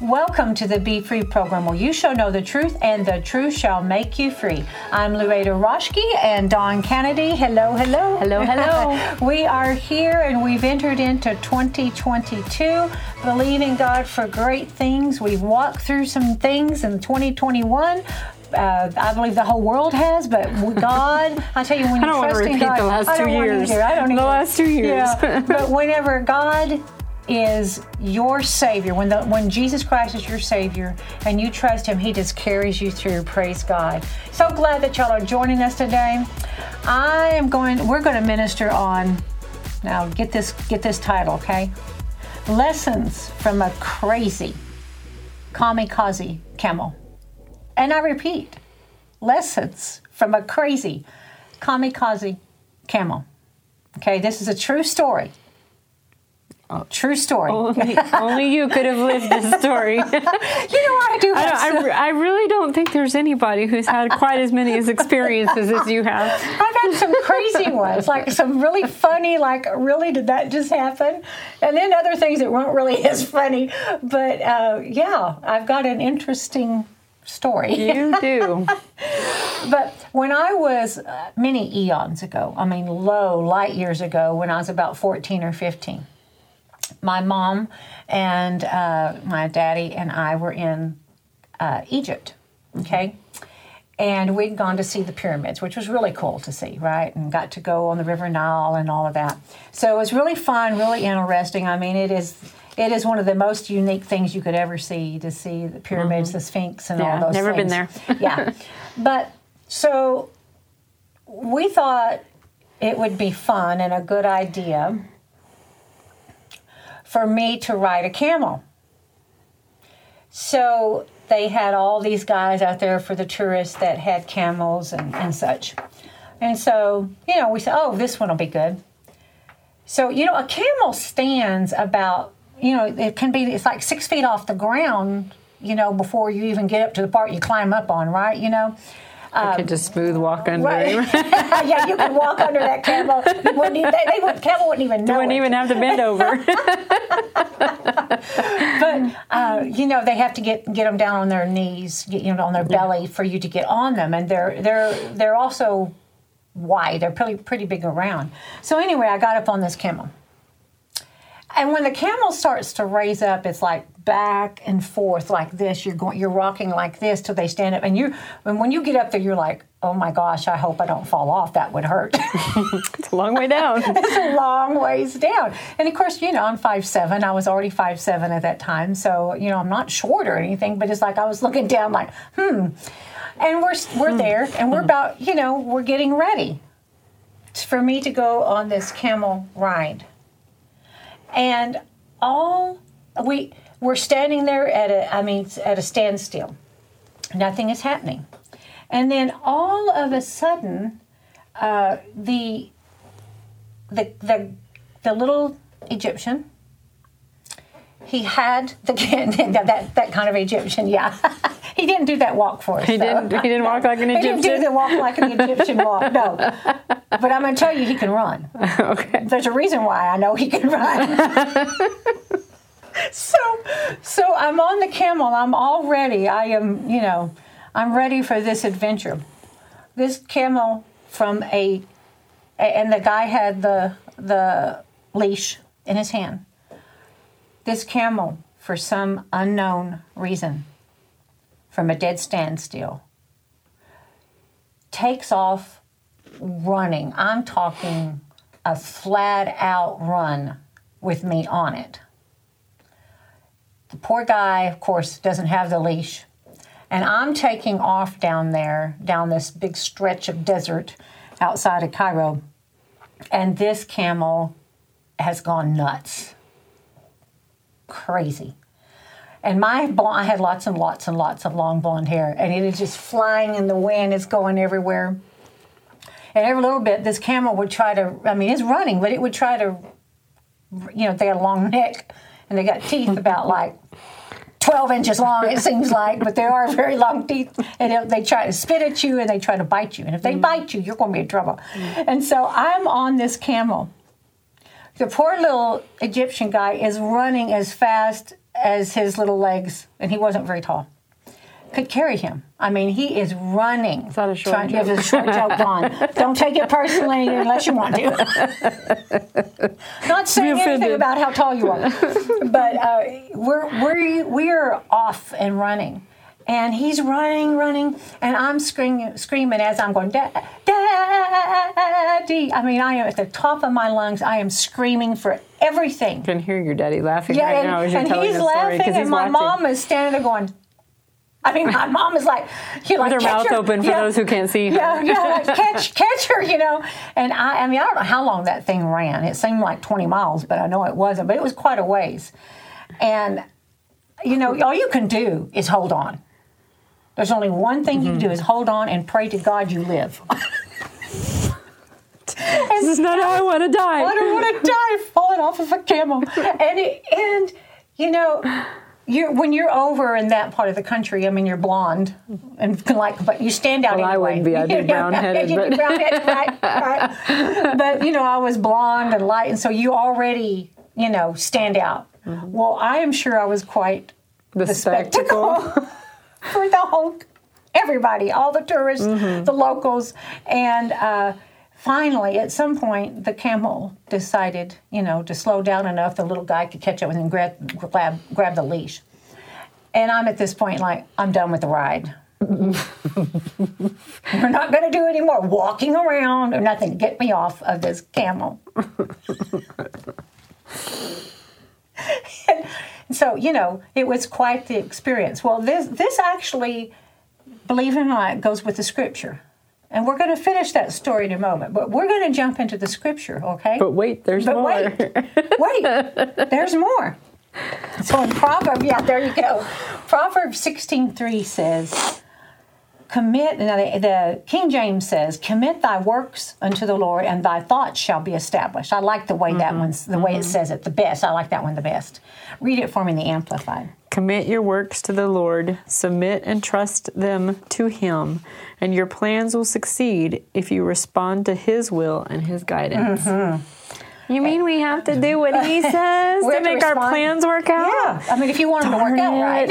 Welcome to the Be Free program where you shall know the truth and the truth shall make you free. I'm Louada Raschke and Dawn Kennedy. Hello, hello. Hello, hello. we are here and we've entered into 2022 believing God for great things. We've walked through some things in 2021 uh, I believe the whole world has, but God, I tell you, when you trust in God, the last I two years. I don't the either. last two years. Yeah, but whenever God is your savior, when the when Jesus Christ is your savior, and you trust Him, He just carries you through. Praise God! So glad that y'all are joining us today. I am going. We're going to minister on. Now get this get this title, okay? Lessons from a crazy kamikaze camel. And I repeat, lessons from a crazy kamikaze camel. Okay, this is a true story. True story. Only, only you could have lived this story. you know what I do? I, don't- I, I really don't think there's anybody who's had quite as many as experiences as you have. I've had some crazy ones, like some really funny, like, really, did that just happen? And then other things that weren't really as funny. But uh, yeah, I've got an interesting story. You do. But when I was uh, many eons ago, I mean, low light years ago, when I was about 14 or 15, my mom and uh, my daddy and I were in uh, Egypt, okay? And we'd gone to see the pyramids, which was really cool to see, right? And got to go on the River Nile and all of that. So it was really fun, really interesting. I mean, it is. It is one of the most unique things you could ever see to see the pyramids, the Sphinx, and Yeah, all those never been there. yeah. But so we thought it would be fun and a good idea for me to ride a camel. So they had all these guys out there for the tourists that had camels and, and such. And so, you know, we said, oh, this one will be good. So, you know, a camel stands about, you know, it can be, it's like six feet off the ground, you know, before you even get up to the part you climb up on, right? You know? I could just smooth walk under Right. it. yeah, you could walk under that camel. You wouldn't even, they, they would, camel wouldn't even know. Wouldn't it. even have to bend over. but uh, you know they have to get get them down on their knees, get you know on their belly for you to get on them, and they're they're they're also wide. They're pretty pretty big around. So anyway, I got up on this camel, and when the camel starts to raise up, it's like back and forth like this. You're going, you're rocking like this till they stand up, and you and when you get up there, you're like, oh my gosh, I hope I don't fall off. That would hurt. it's a long way down. it's a long ways down. And of course, you know, I'm five seven. I was already five seven at that time, so you know, I'm not short or anything. But it's like I was looking down, like, hmm. And we're we're there, and we're about, you know, we're getting ready for me to go on this camel ride. And all we we're standing there at a, I mean, at a standstill. Nothing is happening. And then all of a sudden, uh, the the the the little Egyptian. He had the that that kind of Egyptian, yeah. he didn't do that walk for us. He though. didn't. He didn't walk like an Egyptian. He didn't do the walk like an Egyptian walk, no. But I'm going to tell you, he can run. Okay. There's a reason why I know he can run. So, so I'm on the camel. I'm all ready. I am, you know, I'm ready for this adventure. This camel from a, and the guy had the the leash in his hand. This camel, for some unknown reason, from a dead standstill, takes off running. I'm talking a flat out run with me on it. Poor guy, of course, doesn't have the leash. And I'm taking off down there, down this big stretch of desert outside of Cairo. And this camel has gone nuts. Crazy. And my blonde, I had lots and lots and lots of long blonde hair, and it is just flying in the wind. It's going everywhere. And every little bit, this camel would try to, I mean, it's running, but it would try to, you know, they had a long neck and they got teeth about like 12 inches long, it seems like, but they are very long teeth. And they try to spit at you and they try to bite you. And if they mm. bite you, you're going to be in trouble. And so I'm on this camel. The poor little Egyptian guy is running as fast as his little legs, and he wasn't very tall, could carry him. I mean, he is running. Is that a short joke? a short joke, Dawn. Don't take it personally unless you want to. Not saying anything about how tall you are, but uh, we're, we're, we're off and running and he's running, running, and I'm screaming, screaming as I'm going, Daddy. I mean, I am at the top of my lungs. I am screaming for everything. I can hear your daddy laughing yeah, right and, now as you're and telling he's the laughing, story. And my watching. mom is standing there going, I mean, my mom is like, you like with her mouth her. open for yeah. those who can't see her. Yeah, yeah, like, catch, catch her, you know. And I, I mean, I don't know how long that thing ran. It seemed like 20 miles, but I know it wasn't. But it was quite a ways. And you know, all you can do is hold on. There's only one thing mm-hmm. you can do is hold on and pray to God you live. this is not how I want to die. I don't want to die falling off of a camel. And it, and you know, you're, when you're over in that part of the country, I mean, you're blonde and like, but you stand out well, anyway. I wouldn't be. I'd be brown headed. but... right, right. But you know, I was blonde and light, and so you already, you know, stand out. Mm-hmm. Well, I am sure I was quite the, the spectacle. spectacle. for the whole everybody, all the tourists, mm-hmm. the locals, and uh, finally, at some point, the camel decided, you know, to slow down enough the little guy could catch up with him and grab, grab, grab the leash. And I'm at this point like, I'm done with the ride. We're not going to do any more walking around or nothing. Get me off of this camel. and, so, you know, it was quite the experience. Well, this, this actually, believe it or not, goes with the scripture. And we're going to finish that story in a moment, but we're going to jump into the scripture, okay? But wait, there's but more. Wait, wait, there's more. So in Proverbs, yeah, there you go. Proverbs 16:3 says, commit the, the, king james says commit thy works unto the lord and thy thoughts shall be established i like the way mm-hmm. that one's the mm-hmm. way it mm-hmm. says it the best i like that one the best read it for me in the amplified commit your works to the lord submit and trust them to him and your plans will succeed if you respond to his will and his guidance mm-hmm. You mean we have to do what he says to make our plans work out? Yeah. I mean, if you want them to work out right.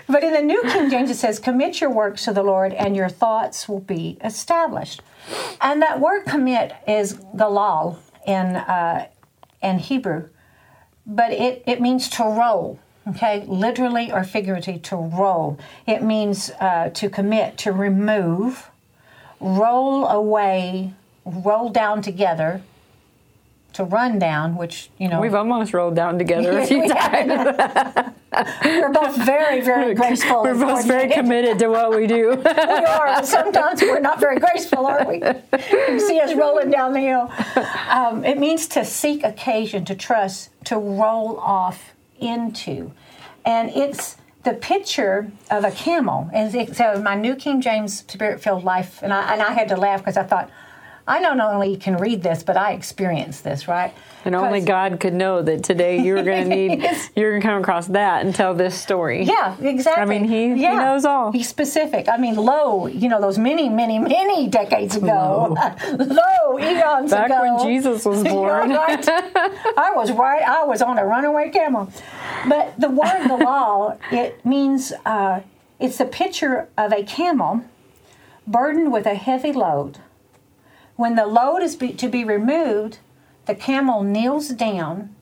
but in the New King James, it says, Commit your works to the Lord, and your thoughts will be established. And that word commit is galal in, uh, in Hebrew, but it, it means to roll okay literally or figuratively to roll it means uh, to commit to remove roll away roll down together to run down, which you know we've almost rolled down together a few times. We're both very, very graceful. We're both very committed to what we do. we are. Sometimes we're not very graceful, are we? You see us rolling down the hill. Um, it means to seek occasion, to trust, to roll off into, and it's the picture of a camel. And so my New King James Spirit-filled life, and I, and I had to laugh because I thought I not only can read this, but I experience this, right? And only God could know that today you're going to need, you're going to come across that and tell this story. Yeah, exactly. I mean, he, yeah. he knows all. He's specific. I mean, lo, you know, those many, many, many decades ago, lo, eons Back ago. when Jesus was born. right? I was right. I was on a runaway camel. But the word galal, it means, uh, it's a picture of a camel burdened with a heavy load when the load is be, to be removed, the camel kneels down,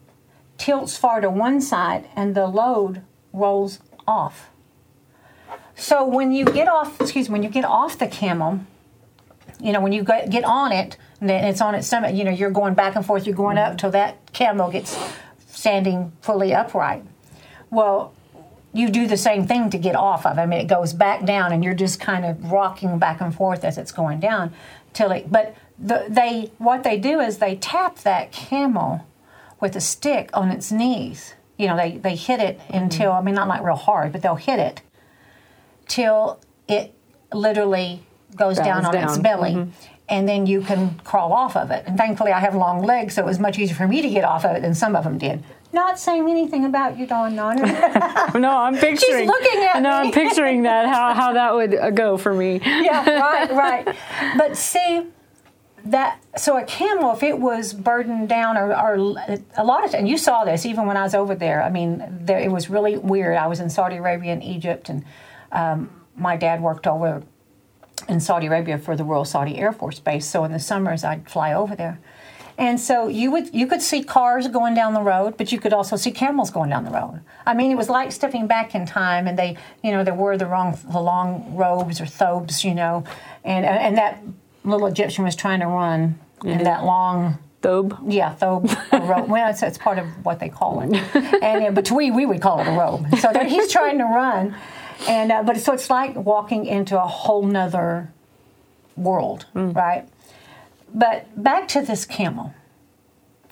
tilts far to one side, and the load rolls off. So when you get off, excuse me, when you get off the camel, you know, when you get on it, and it's on its stomach, you know, you're going back and forth, you're going up till that camel gets standing fully upright. Well, you do the same thing to get off of. I mean, it goes back down, and you're just kind of rocking back and forth as it's going down till it. But the, they what they do is they tap that camel with a stick on its knees. You know, they they hit it mm-hmm. until I mean not like real hard, but they'll hit it till it literally goes down on down. its belly. Mm-hmm. And then you can crawl off of it. And thankfully, I have long legs, so it was much easier for me to get off of it than some of them did not saying anything about you, Dawn Nonner. no, I'm picturing. She's looking at no. I'm picturing that how how that would uh, go for me. yeah, right, right. But see, that so a camel if it was burdened down or, or a lot of and you saw this even when i was over there. I mean there, it was really weird. I was in saudi arabia and egypt and um, my dad worked over in saudi arabia for the royal saudi air force base. So in the summers i'd fly over there. And so you would you could see cars going down the road but you could also see camels going down the road. I mean it was like stepping back in time and they you know they wore the wrong the long robes or thobes you know and and that little Egyptian was trying to run in that long Thobe. yeah, thobe robe. Well, it's, it's part of what they call it, and uh, but we we would call it a robe. So there, he's trying to run, and uh, but so it's like walking into a whole nother world, right? But back to this camel.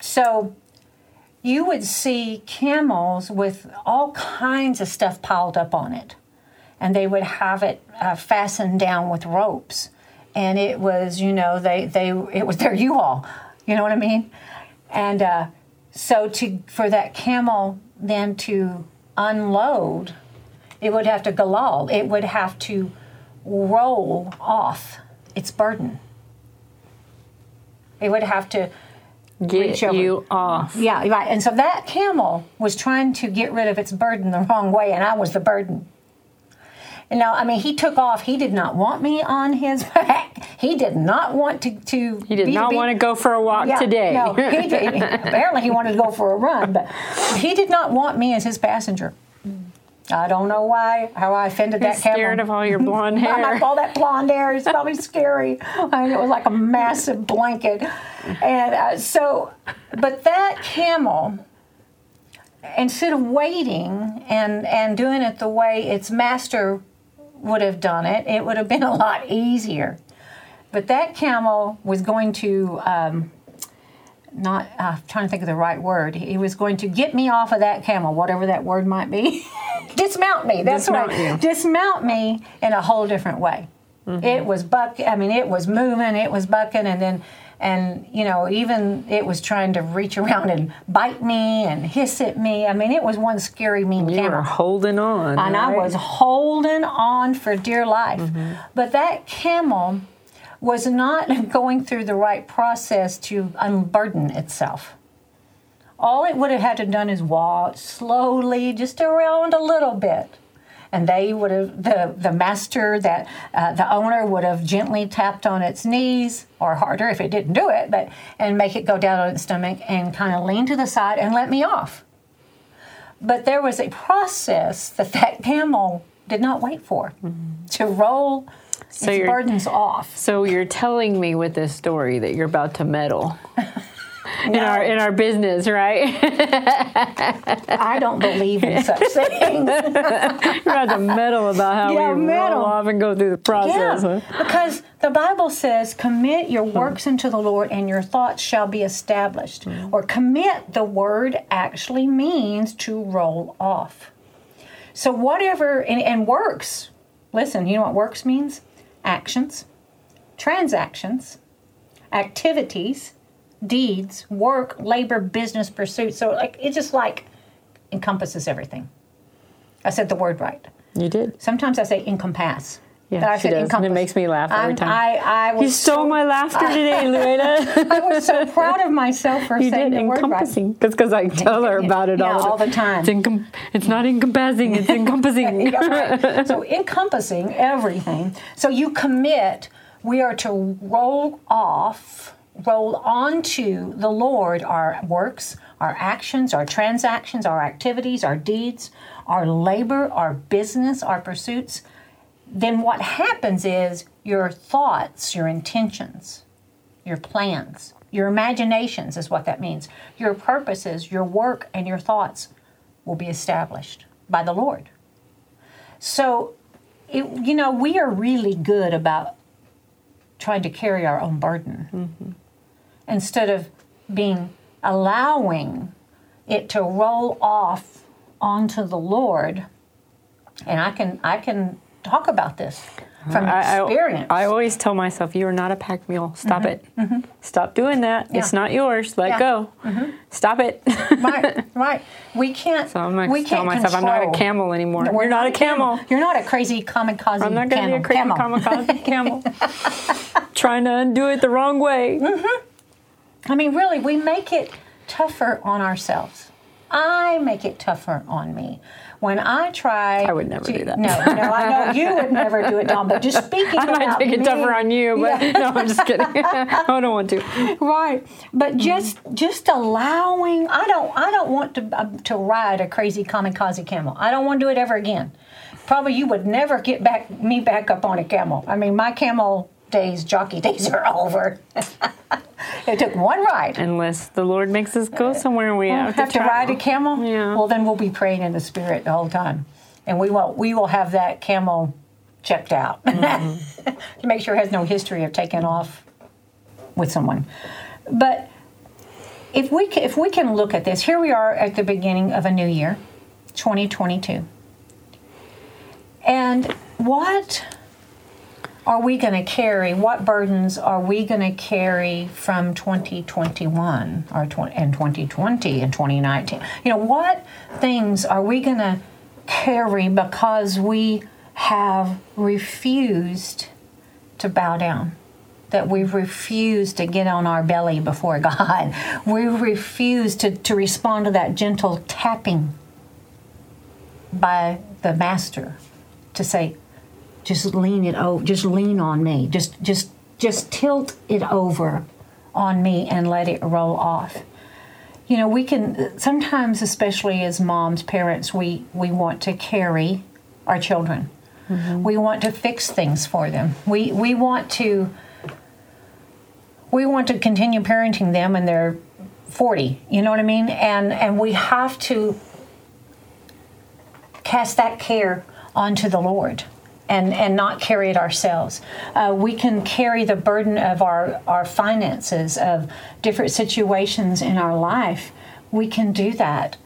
So you would see camels with all kinds of stuff piled up on it, and they would have it uh, fastened down with ropes and it was you know they they it was their U-Haul, you know what I mean, and uh, so to for that camel then to unload, it would have to galal. It would have to roll off its burden. It would have to Get reach over. you off. Yeah, right. And so that camel was trying to get rid of its burden the wrong way, and I was the burden. And now, I mean, he took off. He did not want me on his back. He did not want to. to He did not want to go for a walk yeah, today. No, he did. apparently he wanted to go for a run, but he did not want me as his passenger. I don't know why, how I offended that camel. scared of all your blonde hair. All that blonde hair is probably scary. I mean, it was like a massive blanket. And uh, so, but that camel, instead of waiting and, and doing it the way its master would have done it, it would have been a lot easier. But that camel was going to, um, not, uh, I'm trying to think of the right word. He was going to get me off of that camel, whatever that word might be. Dismount me. That's Dismount right. you. Dismount me in a whole different way. It was buck. I mean, it was moving. It was bucking, and then, and you know, even it was trying to reach around and bite me and hiss at me. I mean, it was one scary, mean You camel. were holding on. And I was holding on for dear life. Mm-hmm. But that camel was not going through the right process to unburden itself. All it would have had to done is walk slowly, just around a little bit. And they would have, the, the master, that uh, the owner would have gently tapped on its knees, or harder if it didn't do it, but and make it go down on its stomach and kind of lean to the side and let me off. But there was a process that that camel did not wait for to roll So its burdens off. So you're telling me with this story that you're about to meddle in our in our business, right? I don't believe in such things. you're about to meddle about how Yeah, we meddle. roll off and go through the process. Yeah, huh? because the Bible says, "Commit your hmm. works unto the Lord, and your thoughts shall be established." Hmm. Or commit, the word actually means to roll off. So whatever and, and works. Listen, you know what works means? Actions, transactions, activities, deeds, work, labor, business, pursuit. So like it just like encompasses everything. I said the word right. You did. Sometimes I say encompass. Yeah, But I she said does, and it makes me laugh every I'm- time. I, I was You stole so, my laughter today, Louada. I was so proud of myself for You saying did the word right. encompassing because I tell her about it Yeah, all, all the time. It's, encom- it's not encompassing; it's encompassing. Yeah, right. So encompassing everything. So you commit. We are to roll off, roll onto the Lord our works, our actions, our transactions, our activities, our deeds, our labor, our business, our pursuits. Then what happens is your thoughts, your intentions, your plans, your imaginations is what that means. Your purposes, your work, and your thoughts will be established by the Lord. So, it, you know, we are really good about trying to carry our own burden mm-hmm. Instead of being allowing it to roll off onto the Lord. And I can I can talk about this from I, I- experience. I, always tell myself, "You are not a pack mule. Stop it. Stop doing that. It's Mm-hmm. Not yours. Let Yeah. Mm-hmm. go. Stop it." right, right. We can't. so I'm like, we tell myself, "I'm not a camel anymore. We're You're not a camel. You're not a crazy kamikaze camel. I'm not going to be a crazy camel. kamikaze camel. trying to undo it the wrong way. I mean, really, we make it tougher on ourselves. I make it tougher on me. When I try, I would never to- do that. No, no, I know you would never do it, Dawn. But just speaking I might about make it me, tougher on you, but Yeah. no, I'm just kidding. I don't want to. right but just just allowing i don't i don't want to uh, to ride a crazy kamikaze camel i don't want to do it ever again probably you would never get back me back up on a camel i mean my camel days jockey days are over it took one ride Unless the Lord makes us go somewhere we have, have to ride a camel Yeah. well then we'll be praying in the spirit the whole time and we won't. we will have that camel checked out Mm-hmm. to make sure it has no history of taking off with someone but if we can, if we can look at this here we are at the beginning of a new year 2022 and what are we going to carry? What burdens are we going to carry from 2021 or tw- and 2020 and 2019? You know, what things are we going to carry because we have refused to bow down? That we've refused to get on our belly before God. We refuse to, to respond to that gentle tapping by the master to say, just lean it over just lean on me. Just just just tilt it over on me and let it roll off. You know we can sometimes especially as moms parents we we want to carry our children. Mm-hmm. We want to fix things for them. We we want to we want to continue parenting them and they're 40 you know what i mean? And and we have to cast that care onto the Lord and, and not carry it ourselves. Uh, we can carry the burden of our, our finances, of different situations in our life. We can do that.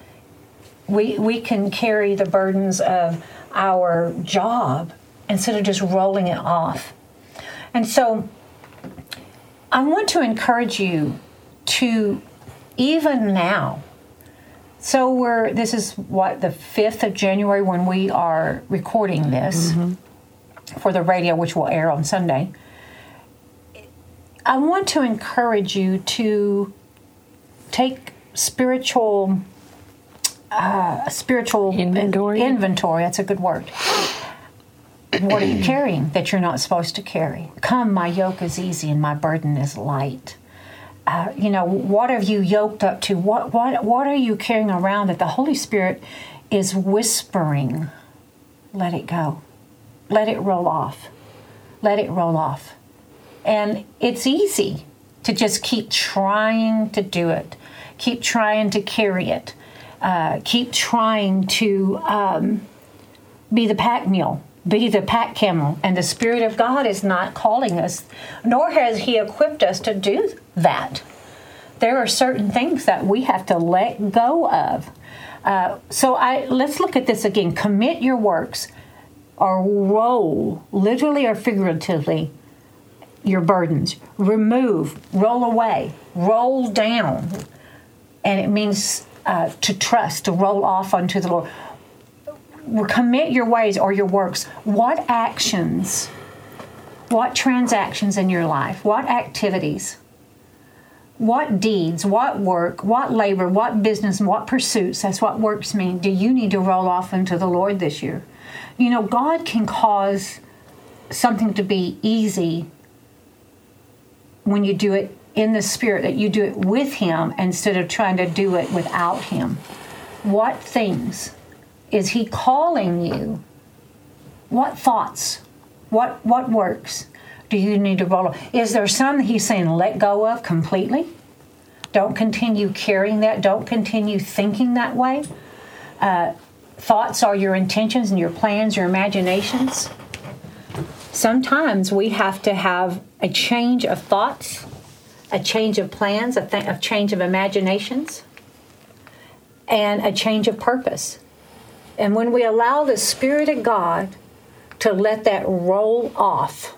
We, we can carry the burdens of our job instead of just rolling it off. And so I want to encourage you to, even now, so we're this is what the 5th of January when we are recording this for the radio which will air on Sunday. I want to encourage you to take spiritual uh, spiritual Inventory? inventory, that's a good word. What are you carrying that you're not supposed to carry? Come, my yoke is easy and my burden is light uh, you know, what have you yoked up to? What what what are you carrying around that the Holy Spirit is whispering? Let it go. Let it roll off. Let it roll off. And it's easy to just keep trying to do it. Keep trying to carry it. Uh, keep trying to um, be the pack mule, be the pack camel. And the Spirit of God is not calling us, nor has He equipped us to do that. There are certain things that we have to let go of. Uh, so I let's look at this again. Commit your works, or roll, literally or figuratively, your burdens. Remove, roll away, roll down, and it means uh, to trust, to roll off unto the Lord commit your ways or your works. What actions, what transactions in your life, what activities, what deeds, what work, what labor, what business, what pursuits, that's what works mean, do you need to roll off into the Lord this year? You know, God can cause something to be easy when you do it in the Spirit, that you do it with Him instead of trying to do it without Him. What things is He calling you? What thoughts? What what works do you need to roll? Is there some that He's saying let go of completely? Don't continue carrying that. Don't continue thinking that way. Uh, thoughts are your intentions and your plans, your imaginations. Sometimes we have to have a change of thoughts, a change of plans, a, th- a change of imaginations, and a change of purpose. And when we allow the Spirit of God to let that roll off,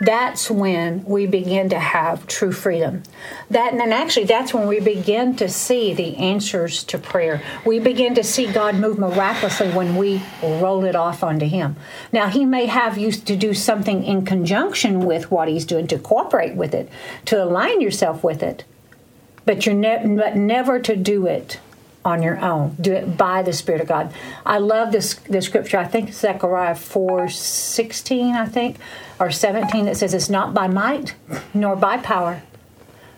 that's when we begin to have true freedom. That and actually that's when we begin to see the answers to prayer. We begin to see God move miraculously when we roll it off onto him. Now he may have you to do something in conjunction with what he's doing to cooperate with it, to align yourself with it. But you're ne- but never to do it on your own. Do it by the Spirit of God. I love this the scripture. I think Zechariah four sixteen, I think, or seventeen that says it's not by might nor by power,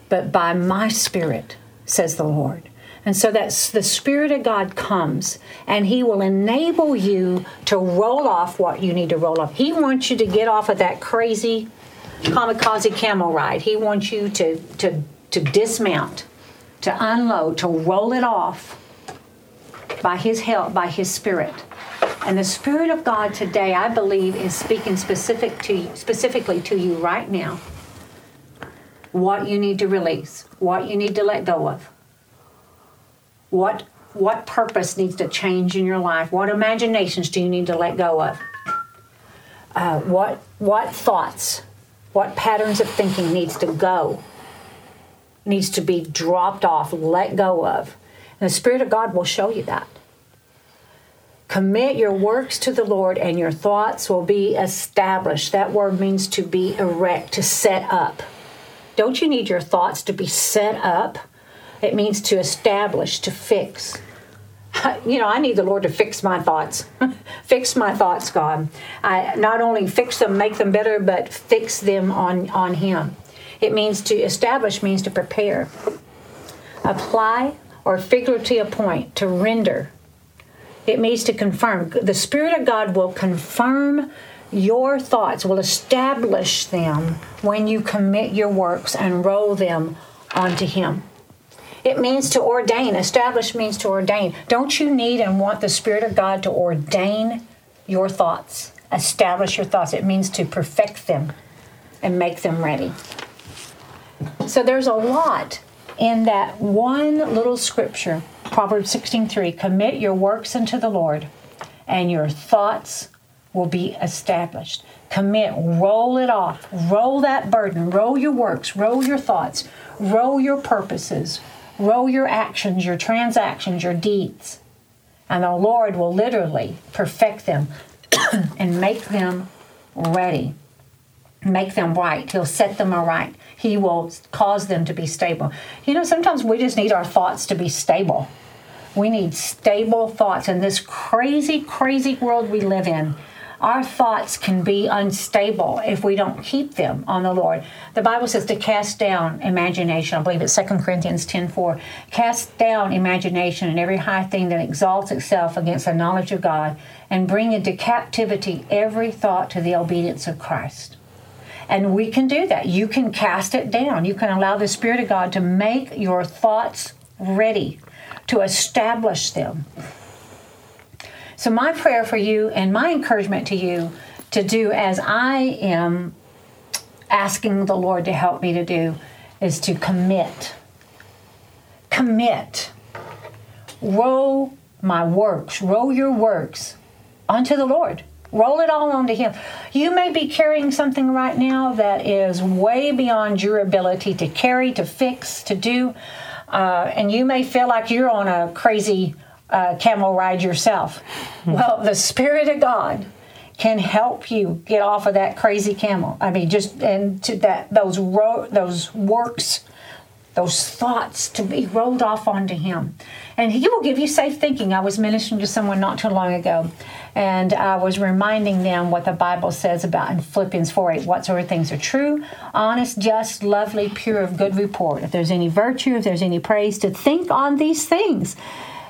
but by my spirit, says the Lord. And so that's the Spirit of God comes and He will enable you to roll off what you need to roll off. He wants you to get off of that crazy kamikaze camel ride. He wants you to to to dismount to unload, to roll it off by His help, by His Spirit. And the Spirit of God today, I believe, is speaking specific to you, specifically to you right now. What you need to release, what you need to let go of, what what purpose needs to change in your life, what imaginations do you need to let go of, uh, what what thoughts, what patterns of thinking needs to go needs to be dropped off, let go of. And the Spirit of God will show you that. Commit your works to the Lord, and your thoughts will be established. That word means to be erect, to set up. Don't you need your thoughts to be set up? It means to establish, to fix. You know, I need the Lord to fix my thoughts. fix my thoughts, God. I not only fix them, make them better, but fix them on, on Him. It means to establish, means to prepare. Apply or figuratively appoint, to render. It means to confirm. The Spirit of God will confirm your thoughts, will establish them when you commit your works and roll them onto Him. It means to ordain. Establish means to ordain. Don't you need and want the Spirit of God to ordain your thoughts? Establish your thoughts. It means to perfect them and make them ready. So there's a lot in that one little scripture, Proverbs 16:3, commit your works unto the Lord, and your thoughts will be established. Commit, roll it off, roll that burden, roll your works, roll your thoughts, roll your purposes, roll your actions, your transactions, your deeds. And the Lord will literally perfect them and make them ready, make them right. He'll set them aright. He will cause them to be stable. You know, sometimes we just need our thoughts to be stable. We need stable thoughts in this crazy, crazy world we live in. Our thoughts can be unstable if we don't keep them on the Lord. The Bible says to cast down imagination. I believe it's 2 Corinthians 10 4. Cast down imagination and every high thing that exalts itself against the knowledge of God, and bring into captivity every thought to the obedience of Christ. And we can do that. You can cast it down. You can allow the Spirit of God to make your thoughts ready, to establish them. So, my prayer for you and my encouragement to you to do as I am asking the Lord to help me to do is to commit. Commit. Roll my works, roll your works unto the Lord. Roll it all onto Him. You may be carrying something right now that is way beyond your ability to carry, to fix, to do. Uh, and you may feel like you're on a crazy uh, camel ride yourself. well, the Spirit of God can help you get off of that crazy camel. I mean, just and to that those ro- those works those thoughts to be rolled off onto Him. And He will give you safe thinking. I was ministering to someone not too long ago, and I was reminding them what the Bible says about in Philippians 4 8, what sort of things are true, honest, just, lovely, pure, of good report. If there's any virtue, if there's any praise, to think on these things.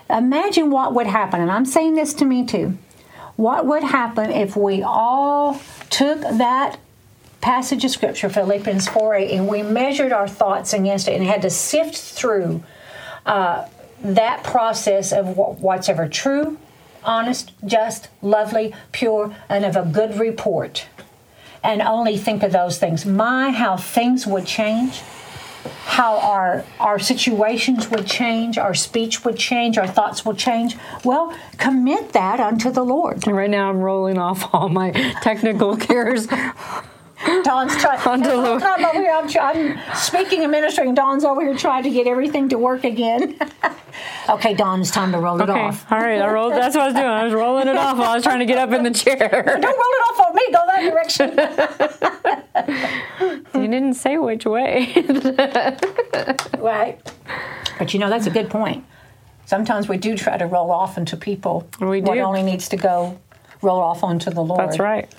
Imagine what would happen, and I'm saying this to me too. What would happen if we all took that passage of scripture, Philippians 4 8, and we measured our thoughts against it and had to sift through uh, that process of what's ever true, honest, just, lovely, pure, and of a good report. And only think of those things. My, how things would change how our our situations would change, our speech would change, our thoughts would change. Well, commit that unto the Lord. And right now I'm rolling off all my technical cares Dawn's trying. Onto the- I'm over here. I'm, try- I'm speaking and ministering. Dawn's over here trying to get everything to work again. okay, Dawn, it's time to roll it Okay. off. All right. I rolled. That's what I was doing. I was rolling it off while I was trying to get up in the chair. Don't roll it off on me. Go that direction. You didn't say which way. right. But you know, that's a good point. Sometimes we do try to roll off into people. We What do. only needs to go roll off onto the Lord. That's right.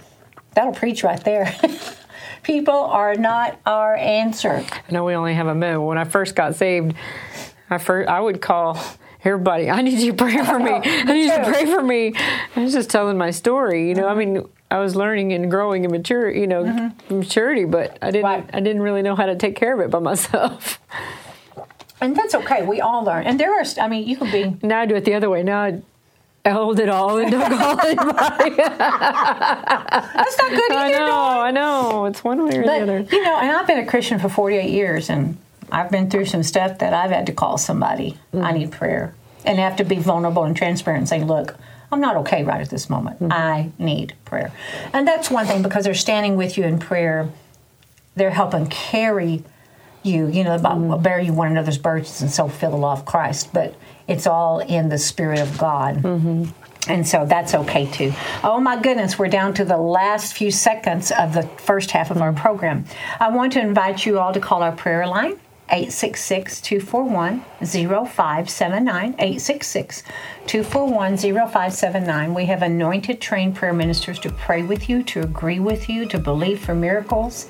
That'll preach right there. people are not our answer. I know we only have a minute. When I first got saved, I first I would call everybody. I need you to pray for me. Oh, I need you to pray for me. I was just telling my story. You know, I mean, I was learning and growing in mature. You know, mm-hmm. maturity, but I didn't. Right. I didn't really know how to take care of it by myself. And that's okay. We all learn. And there are, I mean, you can be Now I do it the other way. Now I, I hold it all and don't call anybody. That's not good I know. Dawn. I know. It's one way or the other. But, you know, and I've been a Christian for 48 years, and I've been through some stuff that I've had to call somebody. Mm. I need prayer. And have to be vulnerable and transparent and say, look, I'm not okay right at this moment. Mm-hmm. I need prayer. And that's one thing because they're standing with you in prayer. They're helping carry you, you know, about Mm-hmm. bear you one another's burdens and so fill the law of Christ. But it's all in the Spirit of God. Mm-hmm. And so that's okay too. Oh my goodness, we're down to the last few seconds of the first half of our program. I want to invite you all to call our prayer line. 866-241-0579 866-241-0579 we have anointed trained prayer ministers to pray with you to agree with you to believe for miracles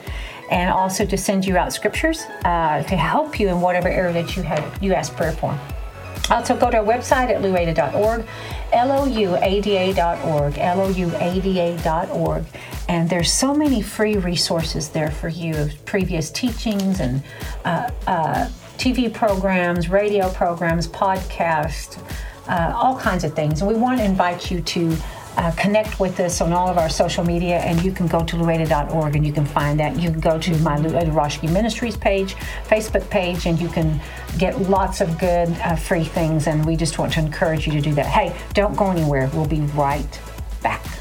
and also to send you out scriptures uh, to help you in whatever area that you have you ask prayer for also, go to our website at L-O-U-A-D-A.org, L-O-U-A-D-A.org. And there's so many free resources there for you, previous teachings and uh, uh, TV programs, radio programs, podcasts, uh, all kinds of things. We want to invite you to uh, connect with us on all of our social media, and you can go to louada.org and you can find that. You can go to my Louada Raschke Ministries page, Facebook page, and you can get lots of good uh, free things. And we just want to encourage you to do that. Hey, don't go anywhere. We'll be right back.